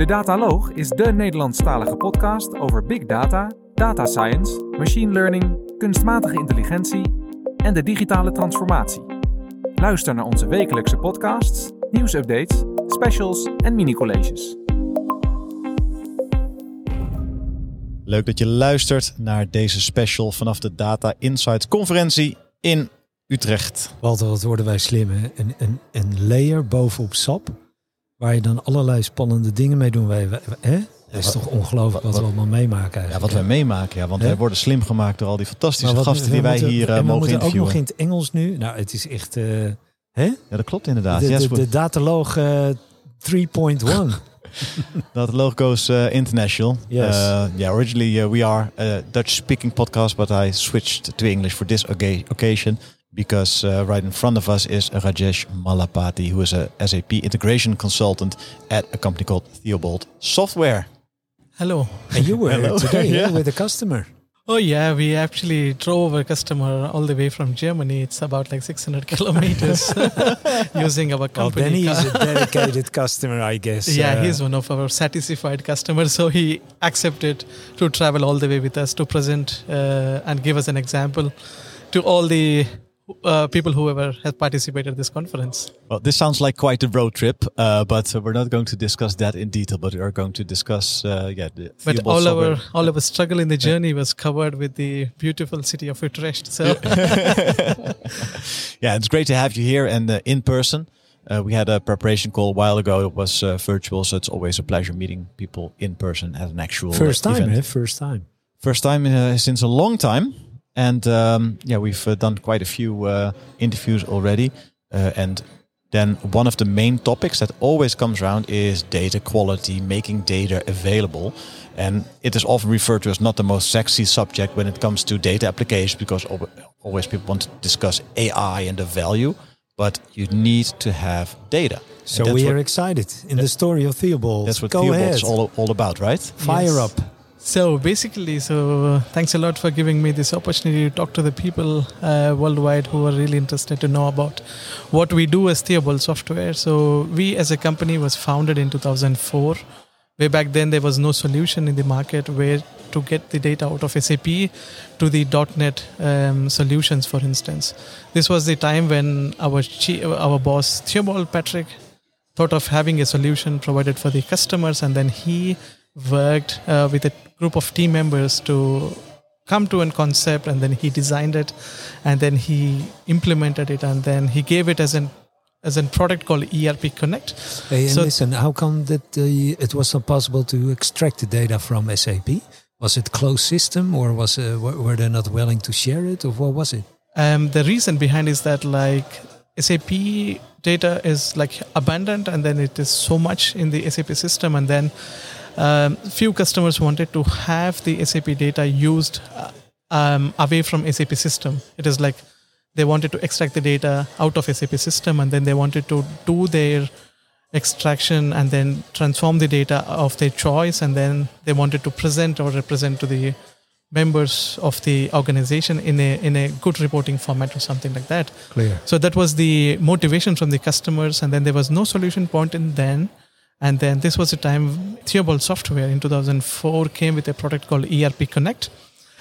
De Dataloog is de Nederlandstalige podcast over big data, data science, machine learning, kunstmatige intelligentie en de digitale transformatie. Luister naar onze wekelijkse podcasts, nieuwsupdates, specials en mini-colleges. Leuk dat je luistert naar deze special vanaf de Data Insights conferentie in Utrecht. Walter, wat worden wij slim, hè? Een, een, een layer bovenop SAP, waar je dan allerlei spannende dingen mee doen. Wij, hè? Dat is toch ongelooflijk wat, we allemaal meemaken Ja, eigenlijk. wat wij meemaken, ja, want Hè? wij worden slim gemaakt door al die fantastische wat- gasten die wij moeten- hier eh, en we mogen moeten ook interviewen. nog in het Engels nu. Nou, het is echt... eh, hè? Ja, dat klopt inderdaad. De, de, de dataloog eh, 3.1. that logo goes uh, international. Yes. Uh, yeah, originally uh, we are a Dutch-speaking podcast, but I switched to English for this occasion because uh, right in front of us is Rajesh Malapati, who is a SAP integration consultant at a company called Theobald Software. Hello. and you were Hello. today Yeah. yeah. with a customer. Oh yeah, we actually drove a customer all the way from Germany. It's about like 600 kilometers using our company. Well, company. then he is a dedicated customer, I guess. yeah, Uh, he's one of our satisfied customers. So he accepted to travel all the way with us to present uh, and give us an example to all the uh, people who ever have participated in this conference. Well, this sounds like quite a road trip, uh, but uh, we're not going to discuss that in detail. But we are going to discuss, uh, yeah, the Theobald Software. our all our struggle in the journey was covered with the beautiful city of Utrecht. So yeah, it's great to have you here and uh, in person. Uh, we had a preparation call a while ago. It was uh, virtual, so it's always a pleasure meeting people in person at an actual First time, event. eh? First time. First time uh, since a long time, and um, yeah, we've uh, done quite a few uh, interviews already. Uh, and then one of the main topics that always comes around is data quality, making data available. And it is often referred to as not the most sexy subject when it comes to data applications because always people want to discuss AI and the value, but you need to have data. So we are excited in the story of Theobald. That's what Go is all, all about, right? Fire Yes. up. So basically, so uh, thanks a lot for giving me this opportunity to talk to the people uh, worldwide who are really interested to know about what we do as Theobald Software. So we, as a company, was founded in 2004. Way back then, there was no solution in the market where to get the data out of SAP to the .NET um, solutions, for instance. This was the time when our chi- our boss Theobald Patrick thought of having a solution provided for the customers and then he worked uh, with a group of team members to come to a concept and then he designed it and then he implemented it and then he gave it as an as a product called ERP Connect. Hey, and So- listen, how come that uh, it was not possible to extract the data from SAP? Was it closed system, or was uh, were they not willing to share it, or what was it? Um, the reason behind is that like SAP data is like abundant and then it is so much in the SAP system and then um, few customers wanted to have the SAP data used uh, um, away from SAP system. It is like they wanted to extract the data out of SAP system and then they wanted to do their extraction and then transform the data of their choice and then they wanted to present or represent to the members of the organization in a in a good reporting format or something like that Clear. so that was the motivation from the customers and then there was no solution point in then and then this was the time Theobald software in 2004 came with a product called erp connect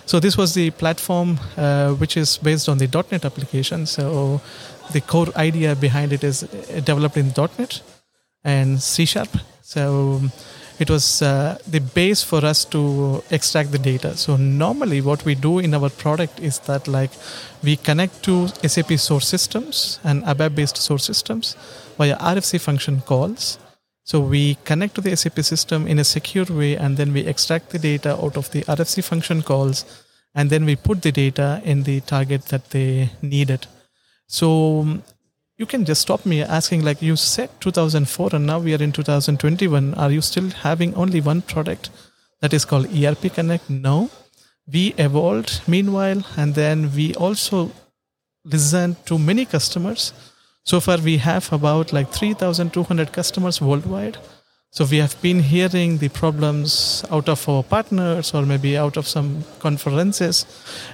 so this was the platform uh, which is based on the .NET application. So the core idea behind it is developed in .NET and C Sharp. So it was uh, the base for us to extract the data. So normally what we do in our product is that like we connect to SAP source systems and ABAP based source systems via RFC function calls. So we connect to the SAP system in a secure way and then we extract the data out of the RFC function calls and then we put the data in the target that they needed. So um, you can just stop me asking like you said 2004 and now we are in 2021 are you still having only one product that is called ERP Connect? No. We evolved meanwhile and then we also listened to many customers so far we have about like 3200 customers worldwide so we have been hearing the problems out of our partners or maybe out of some conferences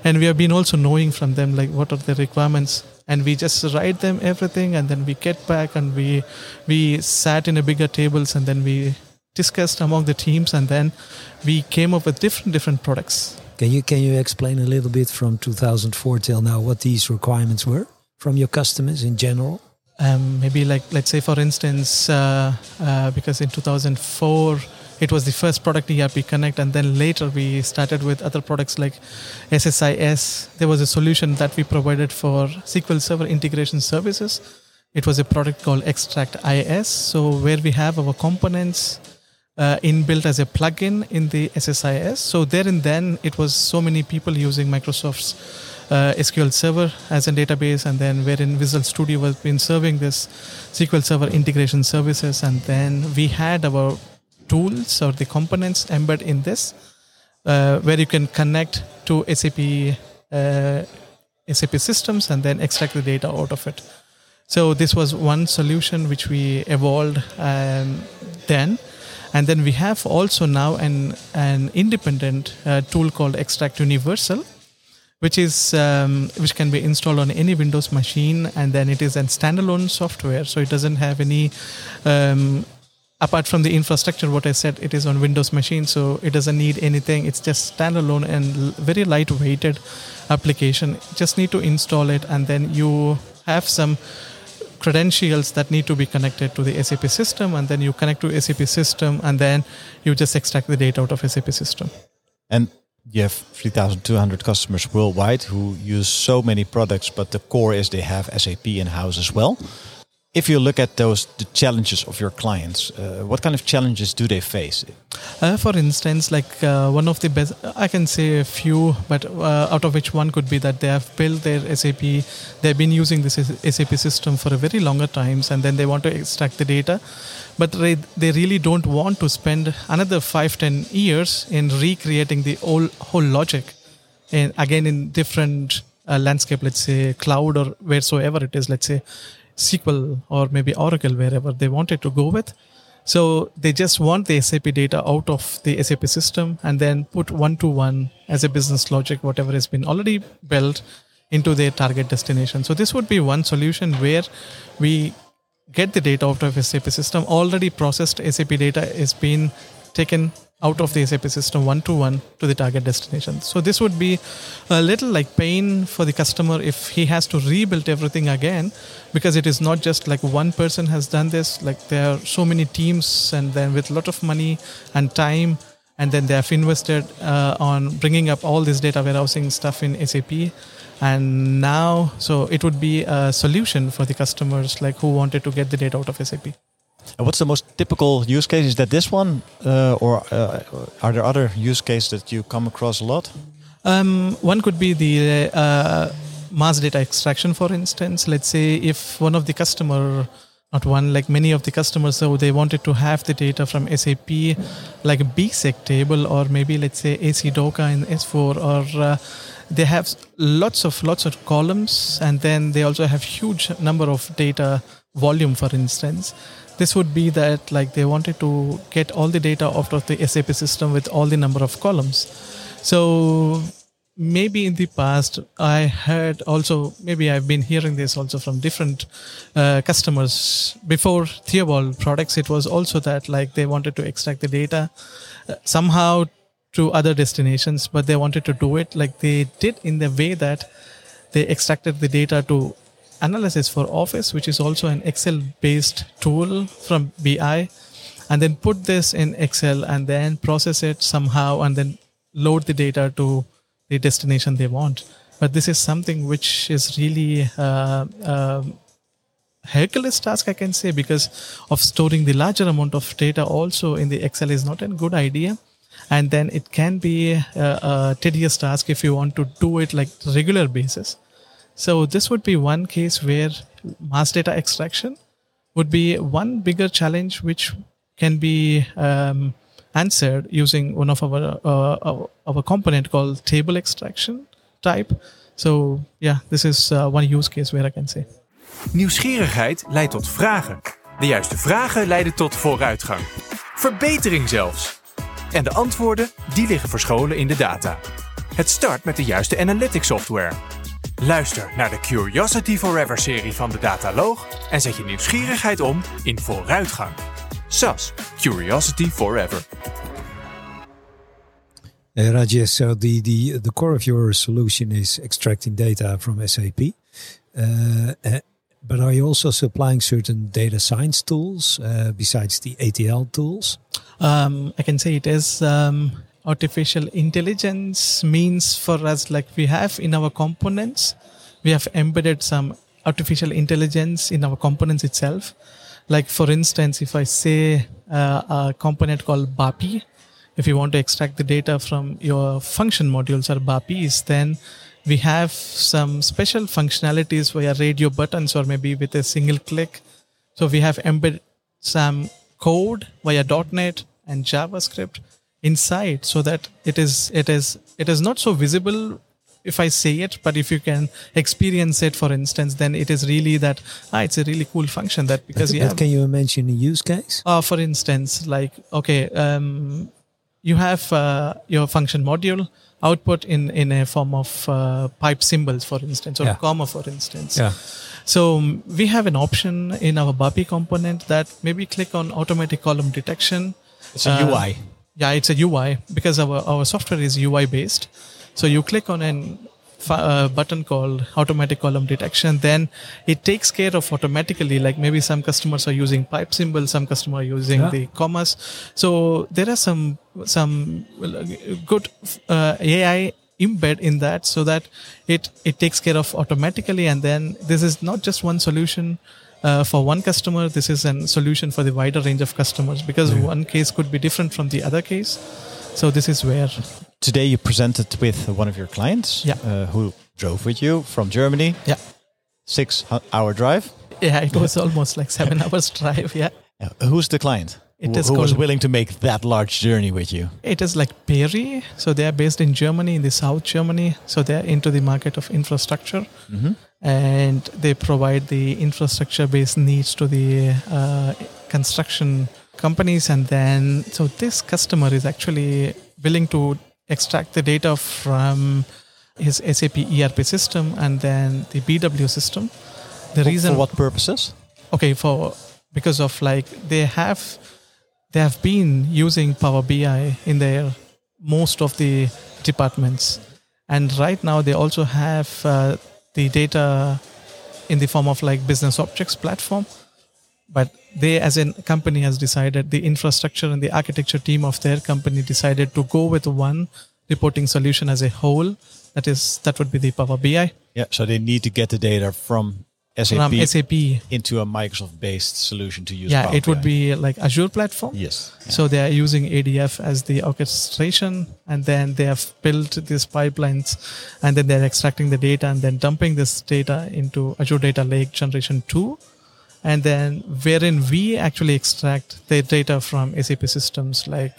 and we have been also knowing from them like what are the requirements and we just write them everything and then we get back and we we sat in a bigger tables and then we discussed among the teams, and then we came up with different different products. Can you can you explain a little bit from 2004 till now what these requirements were from your customers in general? Um, maybe like let's say for instance, uh, uh, because in 2004 it was the first product ERP Connect, and then later we started with other products like SSIS. There was a solution that we provided for SQL Server integration services. It was a product called Xtract IS. So where we have our components uh, inbuilt as a plugin in the SSIS. So there and then it was so many people using Microsoft's uh, SQL Server as a database, and then wherein Visual Studio was been serving this SQL Server integration services, and then we had our tools or the components embedded in this, uh, where you can connect to SAP uh, SAP systems and then extract the data out of it. So this was one solution which we evolved um, then, and then we have also now an an independent uh, tool called Xtract Universal, which is um, which can be installed on any Windows machine, and then it is a standalone software, so it doesn't have any. Um, apart from the infrastructure, what I said, it is on Windows machine, so it doesn't need anything. It's just standalone and very lightweighted application. Just need to install it, and then you have some credentials that need to be connected to the SAP system, and then you connect to SAP system, and then you just extract the data out of SAP system. And you have 3,200 customers worldwide who use so many products, but the core is they have SAP in house as well. If you look at those the challenges of your clients, uh, what kind of challenges do they face? Uh, for instance, like uh, one of the best, I can say a few, but uh, out of which one could be that they have built their SAP, they've been using this SAP system for a very longer times, and then they want to extract the data, but they, really don't want to spend another five, ten years in recreating the whole, whole logic, and again in different uh, landscape, let's say cloud or wheresoever it is, let's say SQL or maybe Oracle, wherever they wanted to go with. So they just want the SAP data out of the SAP system and then put one to one as a business logic, whatever has been already built into their target destination. So this would be one solution where we get the data out of SAP system. Already processed SAP data is being taken out of the SAP system one to one to the target destination. So this would be a little like pain for the customer if he has to rebuild everything again because it is not just like one person has done this like there are so many teams and then with a lot of money and time and then they have invested uh, on bringing up all this data warehousing stuff in SAP and now so it would be a solution for the customers like who wanted to get the data out of SAP. And what's the most typical use case? Is that this one, uh, or uh, are there other use cases that you come across a lot? Um, one could be the uh, mass data extraction, for instance. Let's say if one of the customer, not one, like many of the customers, so they wanted to have the data from SAP, like a BSEG table, or maybe let's say ACDOCA in S4, or uh, they have lots of lots of columns, and then they also have huge number of data volume, for instance this would be that like they wanted to get all the data out of the SAP system with all the number of columns. So maybe in the past I had also maybe I've been hearing this also from different uh, customers before Theobald products. It was also that like they wanted to extract the data uh, somehow to other destinations, but they wanted to do it like they did in the way that they extracted the data to analysis for Office, which is also an Excel based tool from BI, and then put this in Excel and then process it somehow and then load the data to the destination they want. But this is something which is really uh, uh, Hercules task, I can say, because of storing the larger amount of data also in the Excel is not a good idea. And then it can be a, a tedious task if you want to do it like regular basis. So this would be one case where mass data extraction would be one bigger challenge which can be um, answered using one of our uh, our component called table extraction type. So yeah, this is uh, one use case where I can say. Nieuwsgierigheid leidt tot vragen. De juiste vragen leiden tot vooruitgang. Verbetering zelfs. En de antwoorden, die liggen verscholen in de data. Het start met de juiste analytics software. Luister naar de Curiosity Forever serie van de Dataloog en zet je nieuwsgierigheid om in vooruitgang. SAS, curiosity forever. Uh, Rajesh, so the, the, the core of your solution is extracting data from SAP. Uh, uh, but are you also supplying certain data science tools uh, besides the ATL tools? Um, I can say it is um, artificial intelligence means for us like we have in our components, we have embedded some artificial intelligence in our components itself. Like for instance, if I say uh, a component called BAPI, if you want to extract the data from your function modules or BAPIs, then we have some special functionalities via radio buttons or maybe with a single click. So we have embedded some code via .NET and JavaScript inside so that it is it is it is not so visible if I say it, but if you can experience it, for instance, then it is really that ah, it's a really cool function that because yeah. Can you mention a use case? Uh, for instance, like okay, um, you have uh, your function module output in in a form of uh, pipe symbols, for instance, or Yeah. comma, for instance. Yeah. So um, we have an option in our BAPI component that maybe click on automatic column detection. It's a Uh, UI. Yeah, it's a UI because our, our software is UI based. So you click on a uh, button called automatic column detection, then it takes care of automatically. Like maybe some customers are using pipe symbols, some customer are using Yeah. the commas. So there are some some good uh, AI embed in that so that it it takes care of automatically and then this is not just one solution uh, for one customer this is a solution for the wider range of customers because one case could be different from the other case so this is where Today you presented with one of your clients Yeah. uh, who drove with you from Germany. Yeah. Six hour drive. yeah it was almost like seven hours drive yeah Yeah. Who's the client? It who is who was willing to make that large journey with you? it is like Peri. So they are based in Germany, in the South Germany. So they are into the market of infrastructure. And they provide the infrastructure based needs to the uh, construction companies. And then, so this customer is actually willing to extract the data from his SAP ERP system and then the BW system. The For- reason For what purposes? okay for because of like they have they have been using power bi in their most of the departments and right now they also have uh, the data in the form of like business objects platform but they as a company has decided the infrastructure and the architecture team of their company decided to go with one reporting solution as a whole that is that would be the power bi Yeah. So they need to get the data from SAP, sap into a Microsoft-based solution to use. yeah Power it would BI. be like azure platform Yes. So they are using ADF as the orchestration, and then they have built these pipelines, and then they're extracting the data and then dumping this data into Azure Data Lake Generation 2, and then wherein we actually extract the data from SAP systems. Like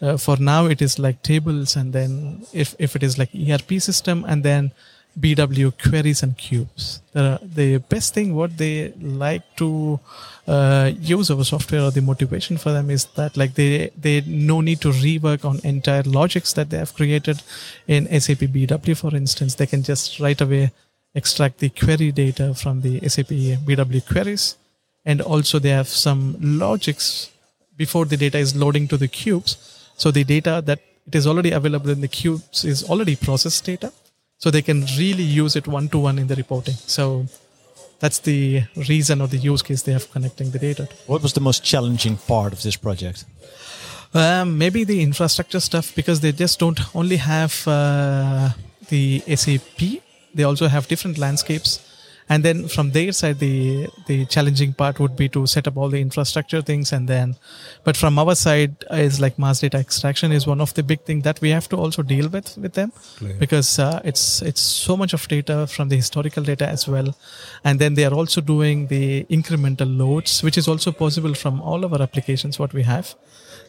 uh, for now, it is like tables, and then if if it is like ERP system, and then BW queries and cubes. The, the best thing what they like to uh, use our software or the motivation for them is that like they they no need to rework on entire logics that they have created in SAP BW for instance. They can just right away extract the query data from the SAP BW queries. And also they have some logics before the data is loading to the cubes. So the data that it is already available in the cubes is already processed data so they can really use it one to one in the reporting so that's the reason or the use case they have connecting the data. What was the most challenging part of this project? Um, maybe the infrastructure stuff because they just don't only have uh, the SAP, they also have different landscapes. And then from their side, the the challenging part would be to set up all the infrastructure things, and then, but from our side is like mass data extraction is one of the big thing that we have to also deal with with them Clear. because uh, it's it's so much of data from the historical data as well, and then they are also doing the incremental loads, which is also possible from all of our applications what we have.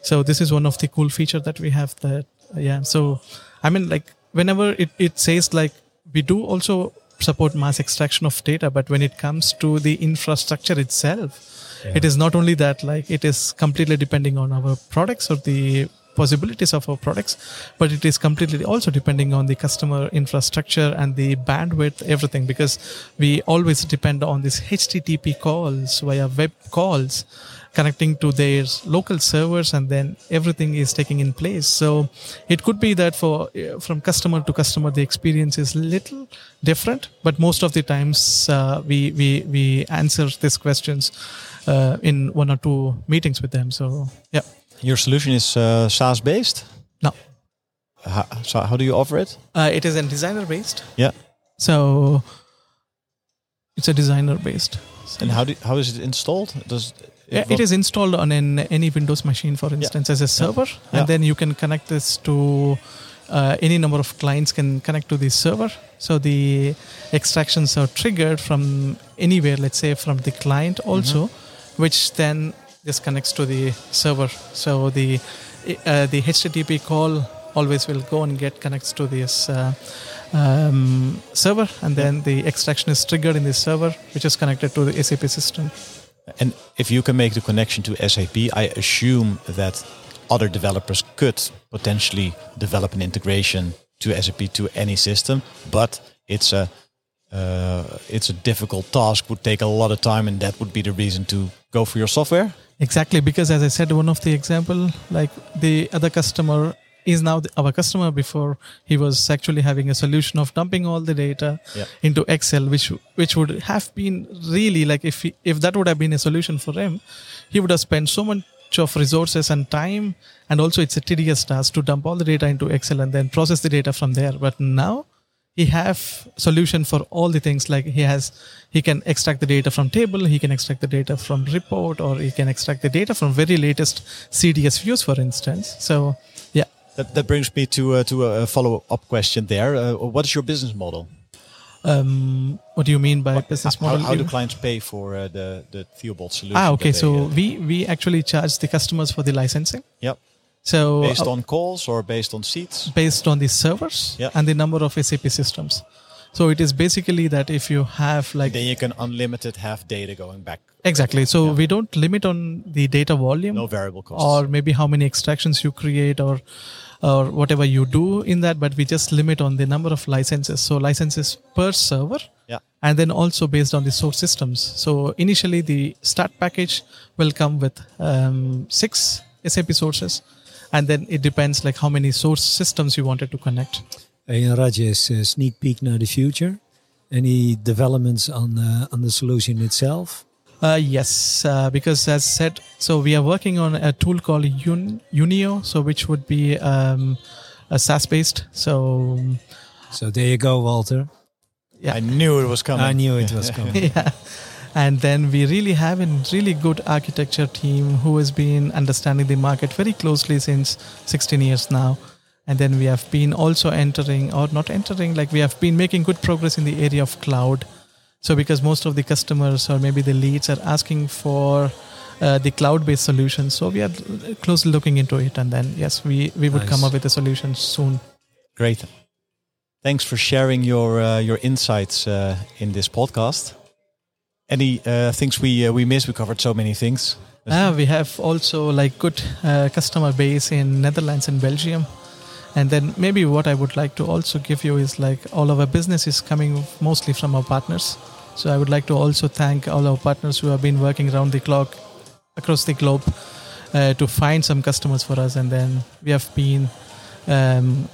So this is one of the cool feature that we have that yeah. So I mean like whenever it, it says like we do also support mass extraction of data, but when it comes to the infrastructure itself, it is not only that like it is completely depending on our products or the possibilities of our products, but it is completely also depending on the customer infrastructure and the bandwidth, everything, because we always depend on these HTTP calls via web calls connecting to their local servers and then everything is taking in place so it could be that for uh, from customer to customer the experience is little different but most of the times uh, we we we answer these questions uh, in one or two meetings with them so yeah Your solution is uh, SaaS based. no How, so how do you offer it? uh, it is a designer based Yeah. so it's a designer based And how do how is it installed? Does Yeah, it is installed on an, any Windows machine, for instance, as a server, Yeah. and then you can connect this to uh, any number of clients can connect to the server. So the extractions are triggered from anywhere, let's say from the client also, which then this connects to the server. So the uh, the HTTP call always will go and get connects to this. Uh, um, server and then the extraction is triggered in the server which is connected to the SAP system. And if you can make the connection to SAP, I assume that other developers could potentially develop an integration to SAP to any system, but it's a uh, it's a difficult task. Would take a lot of time, and that would be the reason to go for your software. Exactly, because as I said, one of the example, like the other customer is now the, our customer. Before he was actually having a solution of dumping all the data Yeah. into Excel, which which would have been really like if he, if that would have been a solution for him, he would have spent so much of resources and time, and also it's a tedious task to dump all the data into Excel and then process the data from there. But now he have solution for all the things like he has he can extract the data from table he can extract the data from report or he can extract the data from very latest cds views for instance so That, that brings me to uh, to a follow up question. There, uh, what is your business model? um what do you mean by business model how do clients pay for uh, the the Theobald solution? ah okay they, so uh, we we actually charge the customers for the licensing yep, so based uh, on calls or based on seats. based on the servers Yeah. and the number of sap systems so it is basically that if you have like Then you can unlimited have data going back. exactly so Yeah. we don't limit on the data volume No variable costs. or maybe how many extractions you create or or whatever you do in that but we just limit on the number of licenses so licenses per server yeah. and then also based on the source systems so initially the start package will come with um, six sap sources and then it depends like how many source systems you wanted to connect Hey, and Rajesh, uh, sneak peek now the future. Any developments on uh, on the solution itself? Uh, yes, uh, because as said, so we are working on a tool called Un- yunIO, so which would be um, a SaaS based. So So there you go, Walter. yeah. I knew it was coming. I knew it was coming. yeah. And then we really have a really good architecture team who has been understanding the market very closely since 16 years now. And then we have been also entering, or not entering, like we have been making good progress in the area of cloud. So because most of the customers or maybe the leads are asking for uh, the cloud-based solution so we are closely looking into it. And then yes, we we would come up with a solution soon. Great. Thanks for sharing your uh, your insights uh, in this podcast. Any uh, things we uh, we missed? We covered so many things. Ah, we have also like good uh, customer base in Netherlands and Belgium. And then maybe what I would like to also give you is like all of our business is coming mostly from our partners. So I would like to also thank all our partners who have been working around the clock across the globe uh, to find some customers for us. And then we have been, um,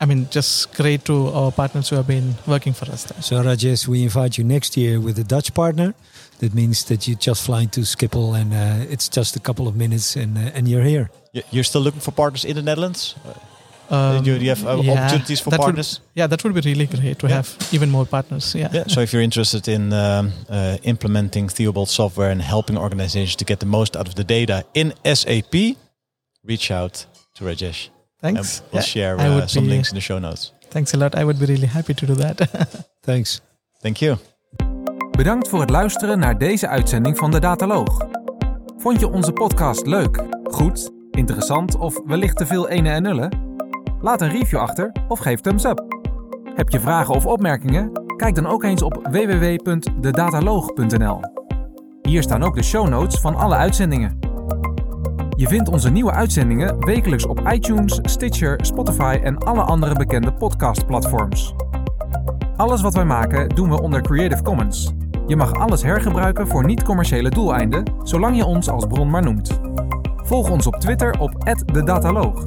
I mean, just great to our partners who have been working for us. There. So Rajesh, we invite you next year with a Dutch partner. That means that you just fly to Schiphol and uh, it's just a couple of minutes and uh, and you're here. You're still looking for partners in the Netherlands? Um, do you have uh, yeah, opportunities for that would- partners? yeah, that would be really great to Yeah. have even more partners. Yeah. yeah. So if you're interested in um, uh, implementing Theobald software and helping organizations to get the most out of the data in SAP, reach out to Rajesh. Thanks. And we'll Yeah, share uh, some be- links in the show notes. Thanks a lot. I would be really happy to do that. Thanks. Thank you. Bedankt voor het luisteren naar deze uitzending van de Dataloog. Vond je onze podcast leuk, goed, interessant of wellicht te veel ene en nullen? Laat een review achter of geef thumbs up. Heb je vragen of opmerkingen? Kijk dan ook eens op www.dedataloog.nl. Hier staan ook de show notes van alle uitzendingen. Je vindt onze nieuwe uitzendingen wekelijks op iTunes, Stitcher, Spotify en alle andere bekende podcastplatforms. Alles wat wij maken doen we onder Creative Commons. Je mag alles hergebruiken voor niet-commerciële doeleinden, zolang je ons als bron maar noemt. Volg ons op Twitter op @dedataloog.